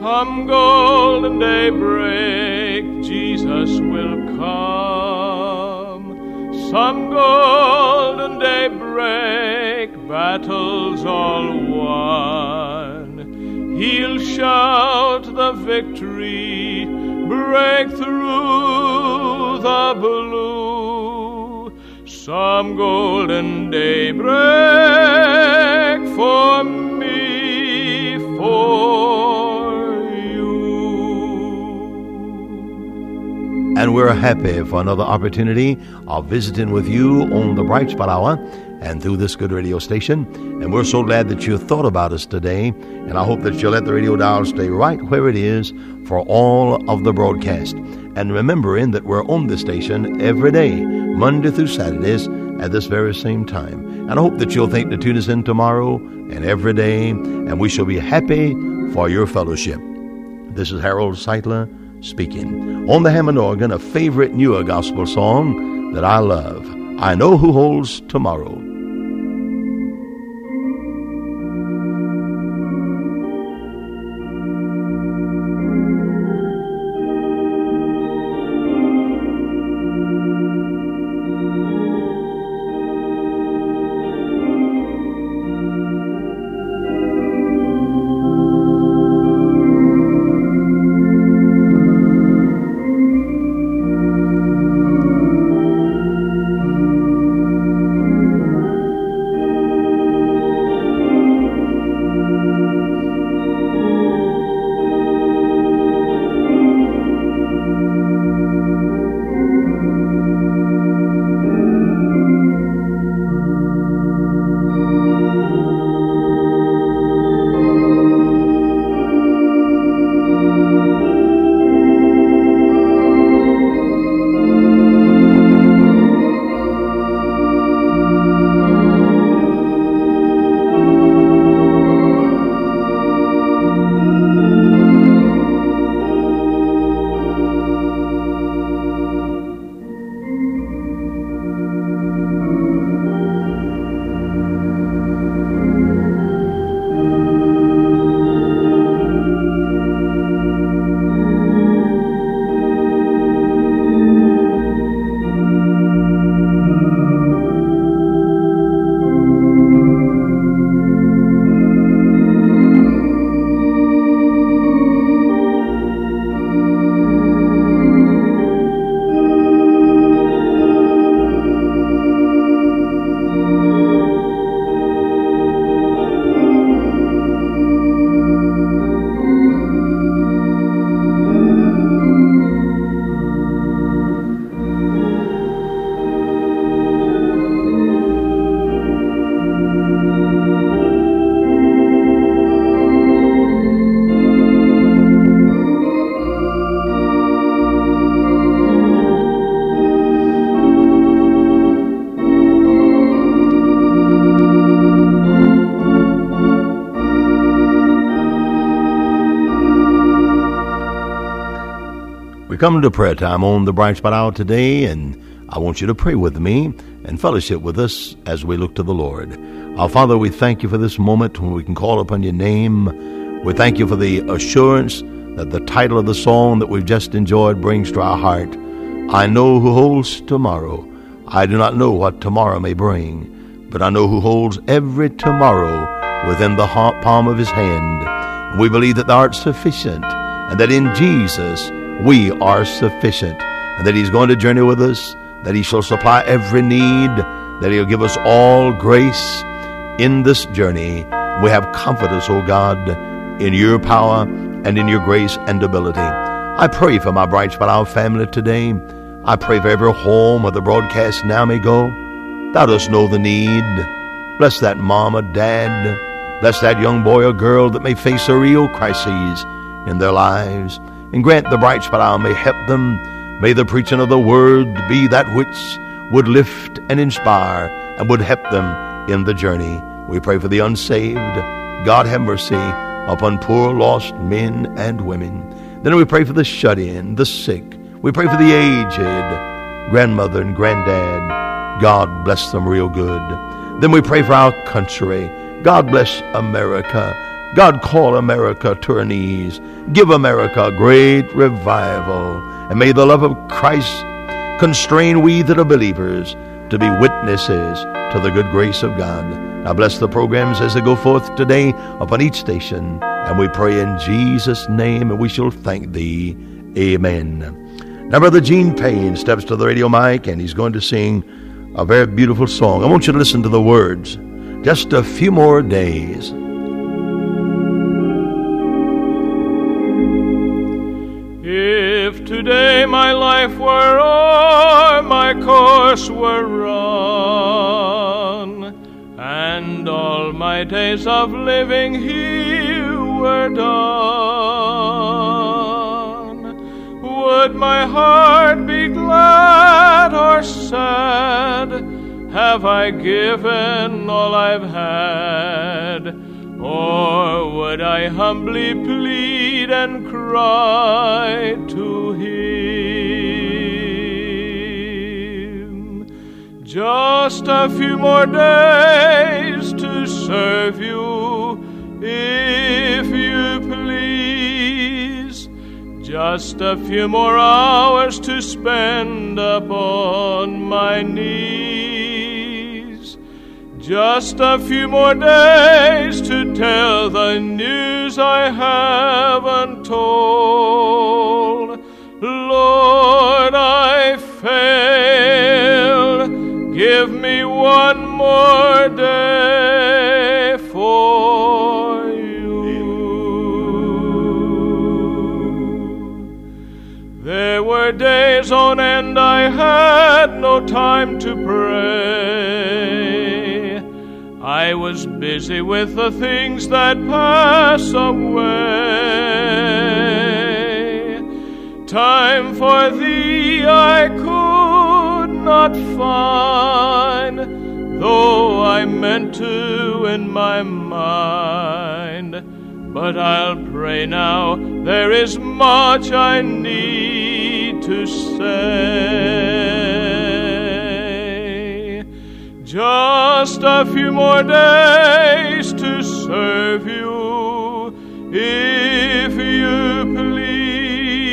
Some golden daybreak, Jesus will come. Some golden daybreak, battles all won. He'll shout the victory, break through the blue. Some golden daybreak for me, for And we're happy for another opportunity of visiting with you on the Bright Spot Hour and through this good radio station. And we're so glad that you thought about us today. And I hope that you'll let the radio dial stay right where it is for all of the broadcast. And remembering that we're on this station every day, Monday through Saturdays, at this very same time. And I hope that you'll think to tune us in tomorrow and every day, and we shall be happy for your fellowship. This is Harold Sightler speaking. On the Hammond organ, a favorite newer gospel song that I love. I know who holds tomorrow. Come to prayer time on the Bright Spot Hour today, and I want you to pray with me and fellowship with us as we look to the Lord. Our Father, we thank you for this moment when we can call upon your name. We thank you for the assurance that the title of the song that we've just enjoyed brings to our heart. I know who holds tomorrow. I do not know what tomorrow may bring, but I know who holds every tomorrow within the palm of his hand. We believe that thou art sufficient, and that in Jesus we are sufficient, and that he's going to journey with us, that he shall supply every need, that he'll give us all grace in this journey. We have confidence, O God, in your power and in your grace and ability. I pray for my Bright Spot Hour family today. I pray for every home where the broadcast now may go. Thou dost know the need. Bless that mama, dad. Bless that young boy or girl that may face a real crisis in their lives. And grant the Bright Hour may help them. May the preaching of the word be that which would lift and inspire and would help them in the journey. We pray for the unsaved. God have mercy upon poor lost men and women. Then we pray for the shut in, the sick. We pray for the aged, grandmother and granddad. God bless them real good. Then we pray for our country. God bless America. God, call America to her knees. Give America a great revival. And may the love of Christ constrain we that are believers to be witnesses to the good grace of God. Now bless the programs as they go forth today upon each station. And we pray in Jesus' name, and we shall thank thee. Amen. Now, Brother Gene Payne steps to the radio mic, and he's going to sing a very beautiful song. I want you to listen to the words. Just a few more days. If today my life were o'er, my course were run, and all my days of living here were done, would my heart be glad or sad? Have I given all I've had? Or would I humbly plead and cry to Him? Just a few more days to serve you, if you please. Just a few more hours to spend upon my knees. Just a few more days to tell the news I haven't told. Lord, I fail. Give me one more day for you. There were days on end I had no time to pray. I was busy with the things that pass away. Time for thee I could not find, though I meant to in my mind. But I'll pray now, there is much I need to say. Just a few more days to serve you, if you please.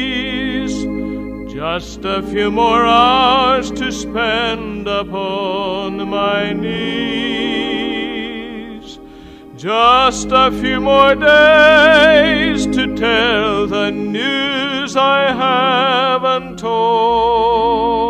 Just a few more hours to spend upon my knees. Just a few more days to tell the news I haven't told.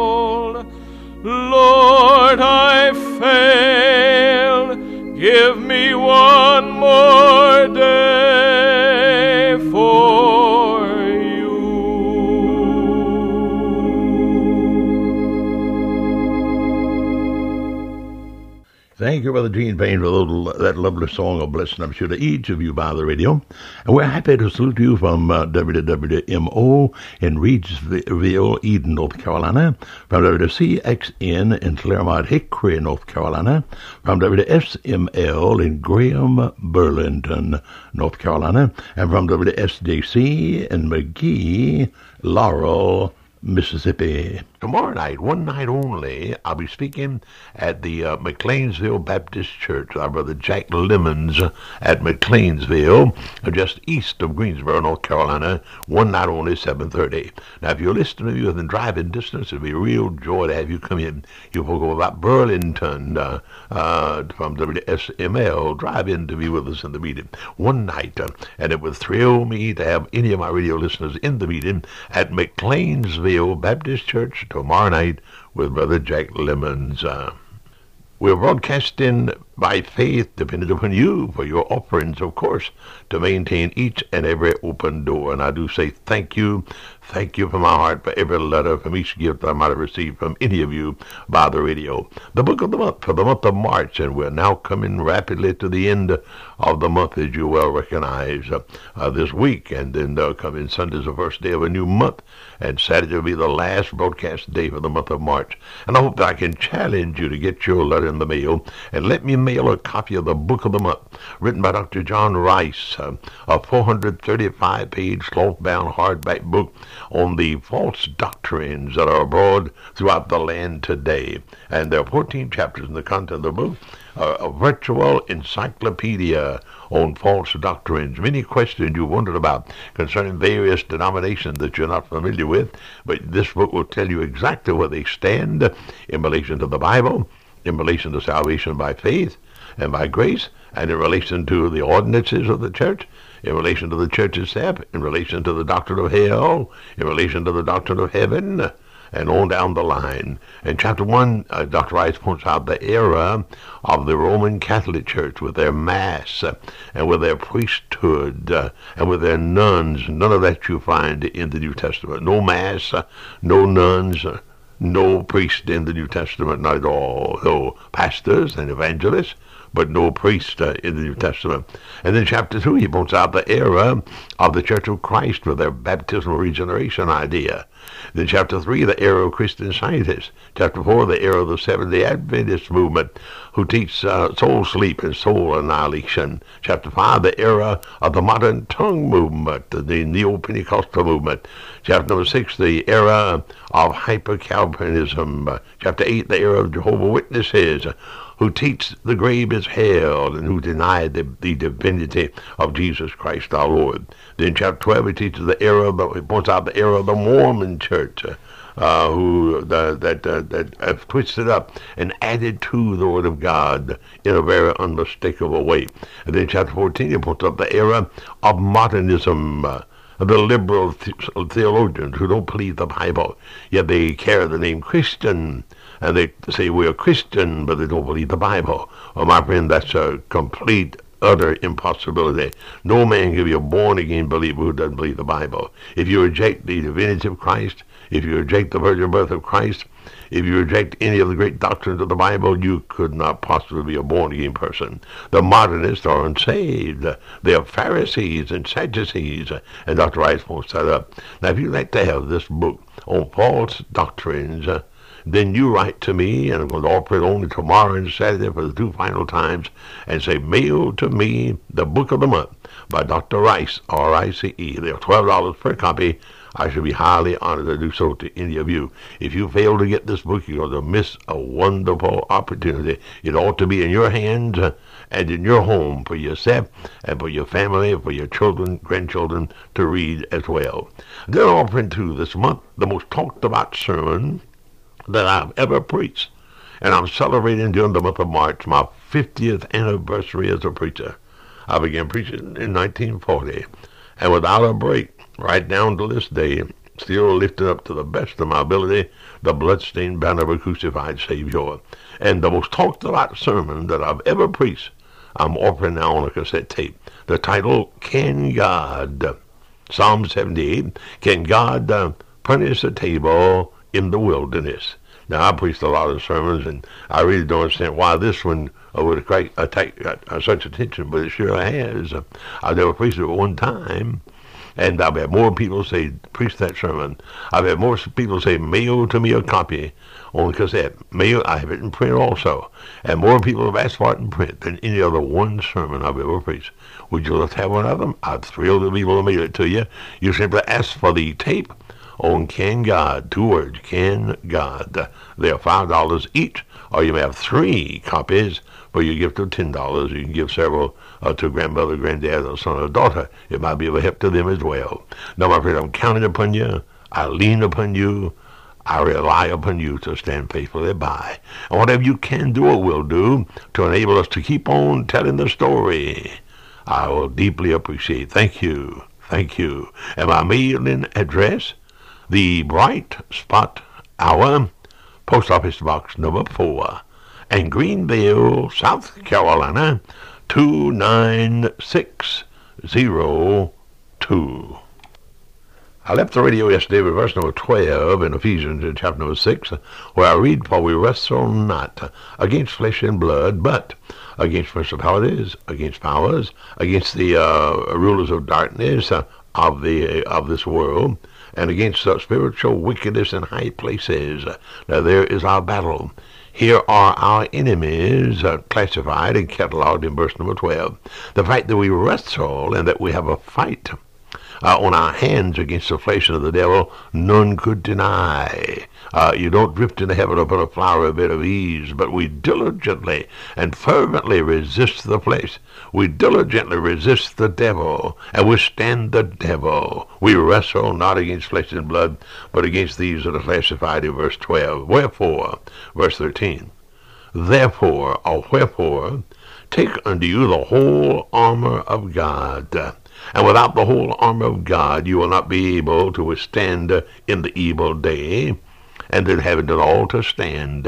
Thank you, Brother Gene Payne, for little, that lovely song of blessing, I'm sure, to each of you by the radio. And we're happy to salute you from uh, WWMO in Reidsville, Eden, North Carolina, from WCXN in Claremont Hickory, North Carolina, from WSML in Graham, Burlington, North Carolina, and from WSJC in Magee, Laurel, Mississippi. Tomorrow night, one night only, I'll be speaking at the uh, McLeansville Baptist Church. Our brother Jack Lemons at McLeansville, uh, just east of Greensboro, North Carolina. One night only, 7.30. Now, if you're listening to you within driving distance, it'll be a real joy to have you come in. You will go about Burlington uh, uh, from WSML. Drive in to be with us in the meeting. One night, uh, and it would thrill me to have any of my radio listeners in the meeting at McLeansville Baptist Church tomorrow night with Brother Jack Lemons. Uh, we're broadcasting by faith, dependent upon you for your offerings, of course, to maintain each and every open door. And I do say thank you, thank you from my heart for every letter, from each gift I might have received from any of you by the radio. The book of the month for the month of March, and we're now coming rapidly to the end of the month, as you well recognize, uh, uh, this week. And then uh, coming Sunday's the first day of a new month, and Saturday will be the last broadcast day for the month of March. And I hope that I can challenge you to get your letter in the mail and let me mail a copy of the Book of the Month, written by Dr. John Rice, uh, a 435-page cloth-bound hardback book on the false doctrines that are abroad throughout the land today. And there are 14 chapters in the content of the book, uh, a virtual encyclopedia on false doctrines. Many questions you wondered about concerning various denominations that you're not familiar with, but this book will tell you exactly where they stand in relation to the Bible, in relation to salvation by faith and by grace, and in relation to the ordinances of the church, in relation to the church itself, in relation to the doctrine of hell, in relation to the doctrine of heaven, and on down the line. In chapter 1, uh, Dr. Rice points out the era of the Roman Catholic Church with their Mass uh, and with their priesthood uh, and with their nuns. None of that you find in the New Testament. No Mass, uh, no nuns, no priest in the New Testament, not at all. No pastors and evangelists but no priest uh, in the New Testament. And then chapter 2, he points out the era of the Church of Christ with their baptismal regeneration idea. Then chapter 3, the era of Christian scientists. Chapter 4, the era of the Seventh-day Adventist movement who teach uh, soul sleep and soul annihilation. Chapter 5, the era of the modern tongue movement, the Neo-Pentecostal movement. Chapter number 6, the era of hyper-Calvinism. Chapter 8, the era of Jehovah Witnesses who teach the grave is hell and who deny the, the divinity of Jesus Christ our Lord. Then chapter 12, he teaches the era of the, he points out the era of the Mormon church. Uh, who uh, that uh, that have twisted up and added to the Word of God in a very unmistakable way. And then chapter 14, he puts up the era of modernism. Uh, the liberal th- theologians who don't believe the Bible, yet they carry the name Christian and they say we're Christian, but they don't believe the Bible. Well, my friend, that's a complete, utter impossibility. No man can be a born-again believer who doesn't believe the Bible. If you reject the divinity of Christ, if you reject the virgin birth of Christ, if you reject any of the great doctrines of the Bible, you could not possibly be a born-again person. The modernists are unsaved. They are Pharisees and Sadducees, and Dr. Rice won't set up. Now, if you'd like to have this book on false doctrines, then you write to me, and I'm going to offer it only tomorrow and Saturday for the two final times, and say, mail to me the book of the month by Dr. Rice, R-I-C-E. They're $12 per copy. I should be highly honored to do so to any of you. If you fail to get this book, you're going to miss a wonderful opportunity. It ought to be in your hands uh, and in your home for yourself and for your family, for your children, grandchildren to read as well. Then offering to this month the most talked about sermon that I've ever preached. And I'm celebrating during the month of March my 50th anniversary as a preacher. I began preaching in 1940, and without a break, right down to this day, still lifting up to the best of my ability the bloodstained banner of a crucified Savior. And the most talked about sermon that I've ever preached, I'm offering now on a cassette tape. The title, Can God? Psalm 78, Can God uh, punish a table in the wilderness. Now, I preached a lot of sermons, and I really don't understand why this one would attract, uh, such attention, but it sure has. Uh, I've never preached it one time, and I've had more people say, preach that sermon. I've had more people say, mail to me a copy on cassette. Mail, I have it in print also. And more people have asked for it in print than any other one sermon I've ever preached. Would you like to have one of them? I'd thrill to be able to mail it to you. You simply ask for the tape on Can God, two words, Can God. They are five dollars each, or you may have three copies for your gift of ten dollars. You can give several uh, to grandmother, granddad, or son or daughter. It might be of a help to them as well. Now, my friend, I'm counting upon you. I lean upon you. I rely upon you to stand faithfully by. And whatever you can do or will do to enable us to keep on telling the story, I will deeply appreciate. Thank you. Thank you. And my mailing address the Bright Spot Hour, Post Office Box number 4, and Greenville, South Carolina, 29602. I left the radio yesterday with verse number 12 in Ephesians chapter number 6, where I read, For we wrestle not against flesh and blood, but against principalities, against powers, against the uh, rulers of darkness uh, of the of this world, and against the spiritual wickedness in high places. Now there is our battle. Here are our enemies uh, classified and cataloged in verse number 12. The fact that we wrestle and that we have a fight uh, on our hands against the flesh of the devil, none could deny. Uh, you don't drift into heaven upon a flower bed of ease, but we diligently and fervently resist the flesh. We diligently resist the devil and withstand the devil. We wrestle not against flesh and blood, but against these that are classified in verse 12. Wherefore, verse 13, Therefore, or wherefore, take unto you the whole armor of God. And without the whole armor of God, you will not be able to withstand in the evil day. And then having done all to stand,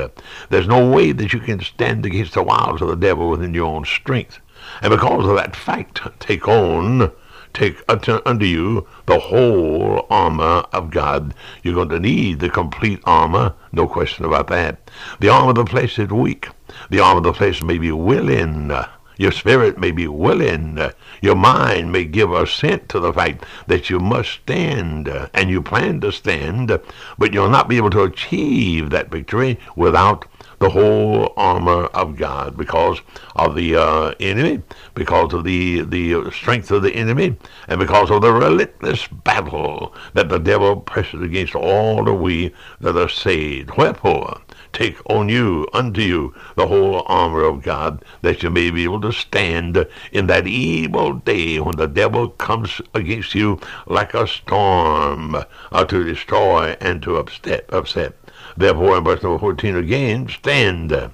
there's no way that you can stand against the wiles of the devil within your own strength. And because of that fact, take on take unto you the whole armor of God. You're going to need the complete armor, no question about that. The arm of the flesh is weak. The arm of the flesh may be willing. Your spirit may be willing. Uh, your mind may give assent to the fact that you must stand, uh, and you plan to stand, uh, but you'll not be able to achieve that victory without the whole armor of God because of the uh, enemy, because of the, the strength of the enemy, and because of the relentless battle that the devil presses against all the we that are saved. Wherefore, take on you, unto you, the whole armor of God, that you may be able to stand in that evil day when the devil comes against you like a storm uh, to destroy and to upset. upset. Therefore, in verse number 14 again, stand.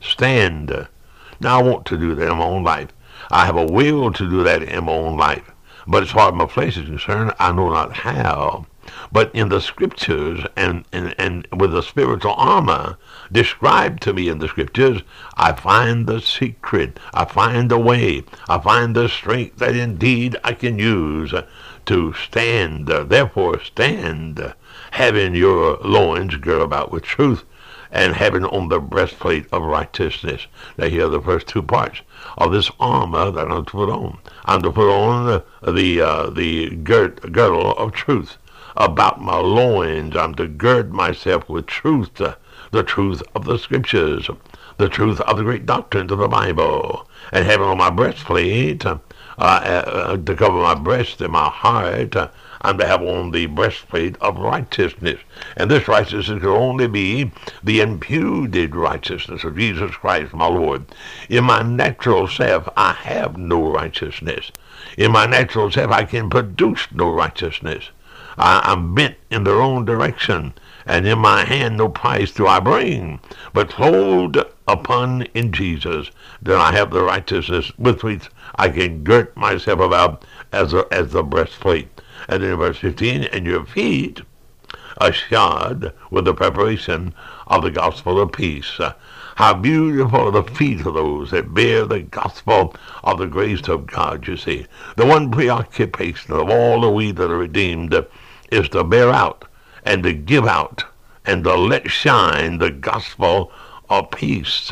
Stand. Now, I want to do that in my own life. I have a will to do that in my own life. But as far as my flesh is concerned, I know not how. But in the scriptures and, and, and with the spiritual armor described to me in the scriptures, I find the secret. I find the way. I find the strength that indeed I can use to stand. Therefore, stand having your loins girt about with truth, and having on the breastplate of righteousness. Now here are the first two parts of this armor that I'm to put on. I'm to put on the the, uh, the girt, girdle of truth about my loins. I'm to gird myself with truth, uh, the truth of the scriptures, the truth of the great doctrines of the Bible, and having on my breastplate uh, uh, to cover my breast and my heart I'm to have on the breastplate of righteousness. And this righteousness can only be the imputed righteousness of Jesus Christ, my Lord. In my natural self, I have no righteousness. In my natural self, I can produce no righteousness. I, am bent in the wrong direction, and in my hand no price do I bring, but clothed upon in Jesus, then I have the righteousness with which I can girt myself about as, as the breastplate. And in verse 15, and your feet are shod with the preparation of the gospel of peace. How beautiful are the feet of those that bear the gospel of the grace of God, you see. The one preoccupation of all the we that are redeemed is to bear out and to give out and to let shine the gospel of peace.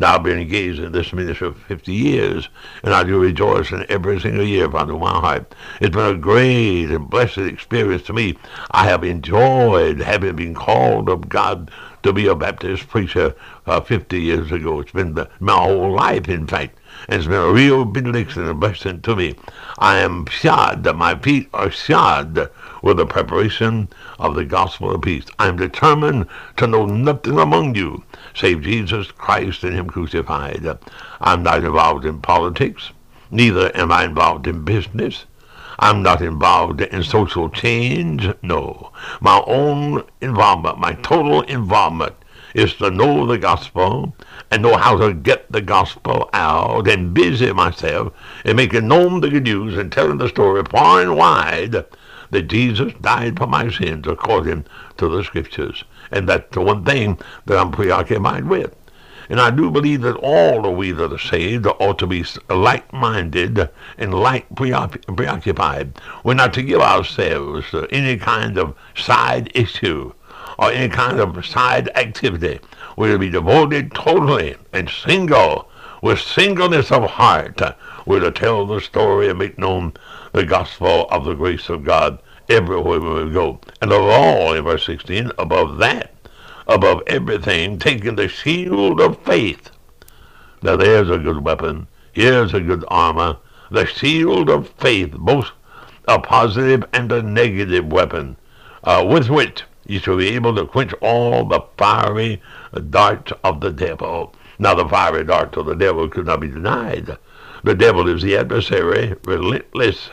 Now I've been engaged in this ministry for 50 years, and I do rejoice in every single year from my heart. It's been a great and blessed experience to me. I have enjoyed having been called of God to be a Baptist preacher uh, 50 years ago. It's been the, my whole life, in fact and it's been a real benediction and blessing to me. I am shod, my feet are shod with the preparation of the gospel of peace. I am determined to know nothing among you save Jesus Christ and Him crucified. I'm not involved in politics, neither am I involved in business. I'm not involved in social change. No. My own involvement, my total involvement is to know the gospel and know how to get the gospel out and busy myself in making known the good news and telling the story far and wide that Jesus died for my sins according to the scriptures. And that's the one thing that I'm preoccupied with. And I do believe that all of we that are saved ought to be like-minded and like preoccupied. We're not to give ourselves any kind of side issue or any kind of side activity. We're to be devoted totally and single, with singleness of heart. Uh, we're to tell the story and make known the gospel of the grace of God everywhere we go. And above all, in verse 16, above that, above everything, taking the shield of faith. Now there's a good weapon. Here's a good armor. The shield of faith, both a positive and a negative weapon, uh, with which you shall be able to quench all the fiery darts of the devil. Now, the fiery darts of the devil could not be denied. The devil is the adversary, relentless,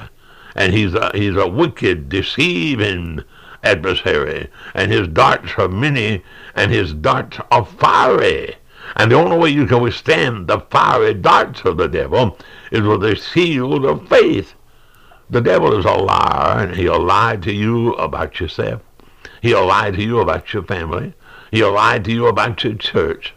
and he's a, he's a wicked, deceiving adversary, and his darts are many, and his darts are fiery. And the only way you can withstand the fiery darts of the devil is with the shield of faith. The devil is a liar, and he'll lie to you about yourself. He'll lie to you about your family. He'll lie to you about your church.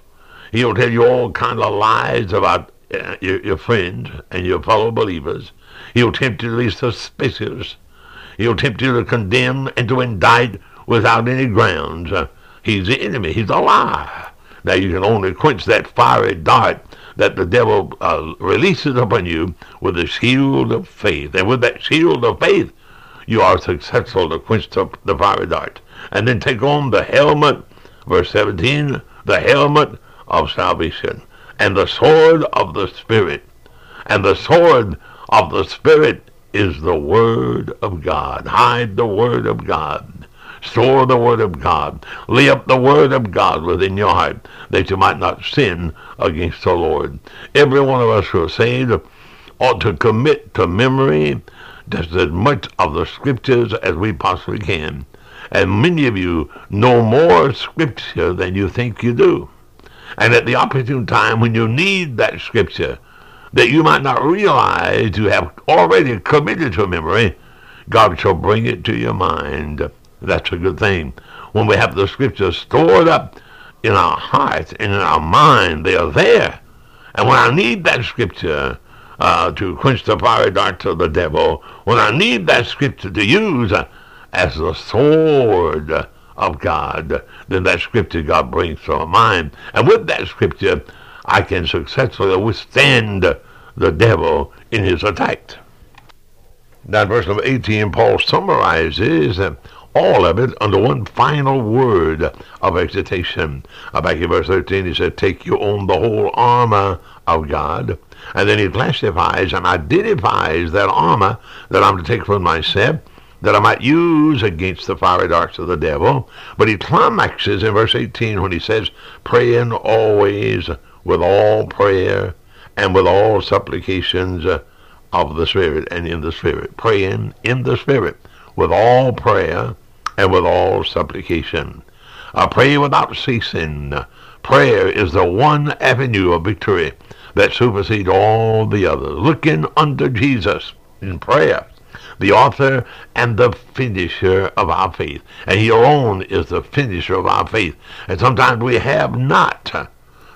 He'll tell you all kinds of lies about your, your friends and your fellow believers. He'll tempt you to be suspicious. He'll tempt you to condemn and to indict without any grounds. Uh, he's the enemy. He's a liar. Now you can only quench that fiery dart that the devil uh, releases upon you with the shield of faith. And with that shield of faith, you are successful to quench the, the fiery dart. And then take on the helmet, verse 17, the helmet of salvation, and the sword of the Spirit. And the sword of the Spirit is the Word of God. Hide the Word of God. Store the Word of God. Lay up the Word of God within your heart that you might not sin against the Lord. Every one of us who are saved ought to commit to memory just as much of the Scriptures as we possibly can. And many of you know more Scripture than you think you do. And at the opportune time when you need that Scripture, that you might not realize you have already committed to memory, God shall bring it to your mind. That's a good thing. When we have the Scriptures stored up in our hearts and in our mind, they are there. And when I need that Scripture uh, to quench the fiery darts of the devil, when I need that Scripture to use uh, as the sword of God, then that Scripture God brings to my mind. And with that Scripture, I can successfully withstand the devil in his attack. Now, verse number 18, Paul summarizes all of it under one final word of exhortation. Uh, back in verse 13, he said, Take you on the whole armor of God. And then he classifies and identifies that armor that I'm to take from myself that I might use against the fiery darts of the devil. But he climaxes in verse 18 when he says, Praying always with all prayer and with all supplications of the Spirit and in the Spirit. Praying in the Spirit with all prayer and with all supplication. I pray without ceasing. Prayer is the one avenue of victory that supersedes all the others. Looking unto Jesus in prayer, the author and the finisher of our faith. And he alone is the finisher of our faith. And sometimes we have not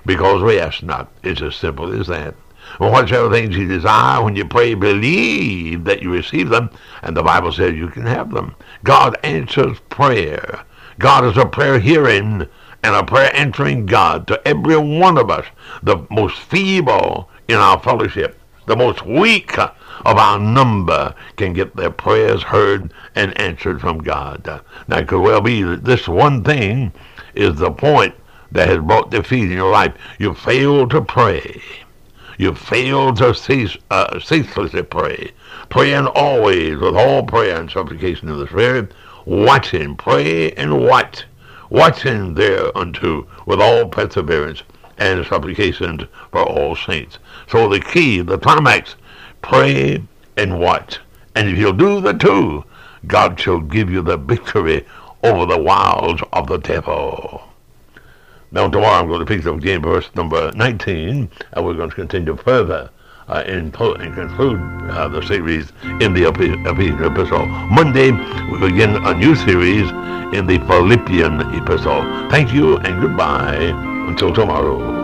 because we ask not. It's as simple as that. And whatsoever things you desire, when you pray, believe that you receive them, and the Bible says you can have them. God answers prayer. God is a prayer hearing and a prayer answering God to every one of us, the most feeble in our fellowship, the most weak of our number can get their prayers heard and answered from God. Now, it could well be that this one thing is the point that has brought defeat in your life. You failed to pray. You failed to cease, uh, ceaselessly pray. Praying always with all prayer and supplication of the Spirit. Watching, pray and watch. Watching thereunto with all perseverance and supplications for all saints. So the key, the climax, pray and watch. And if you'll do the two, God shall give you the victory over the wiles of the devil. Now, tomorrow I'm going to pick up again verse number 19, and we're going to continue further uh, and, and conclude uh, the series in the Ephesian epistle. Monday, we begin a new series in the Philippian epistle. Thank you and goodbye until tomorrow.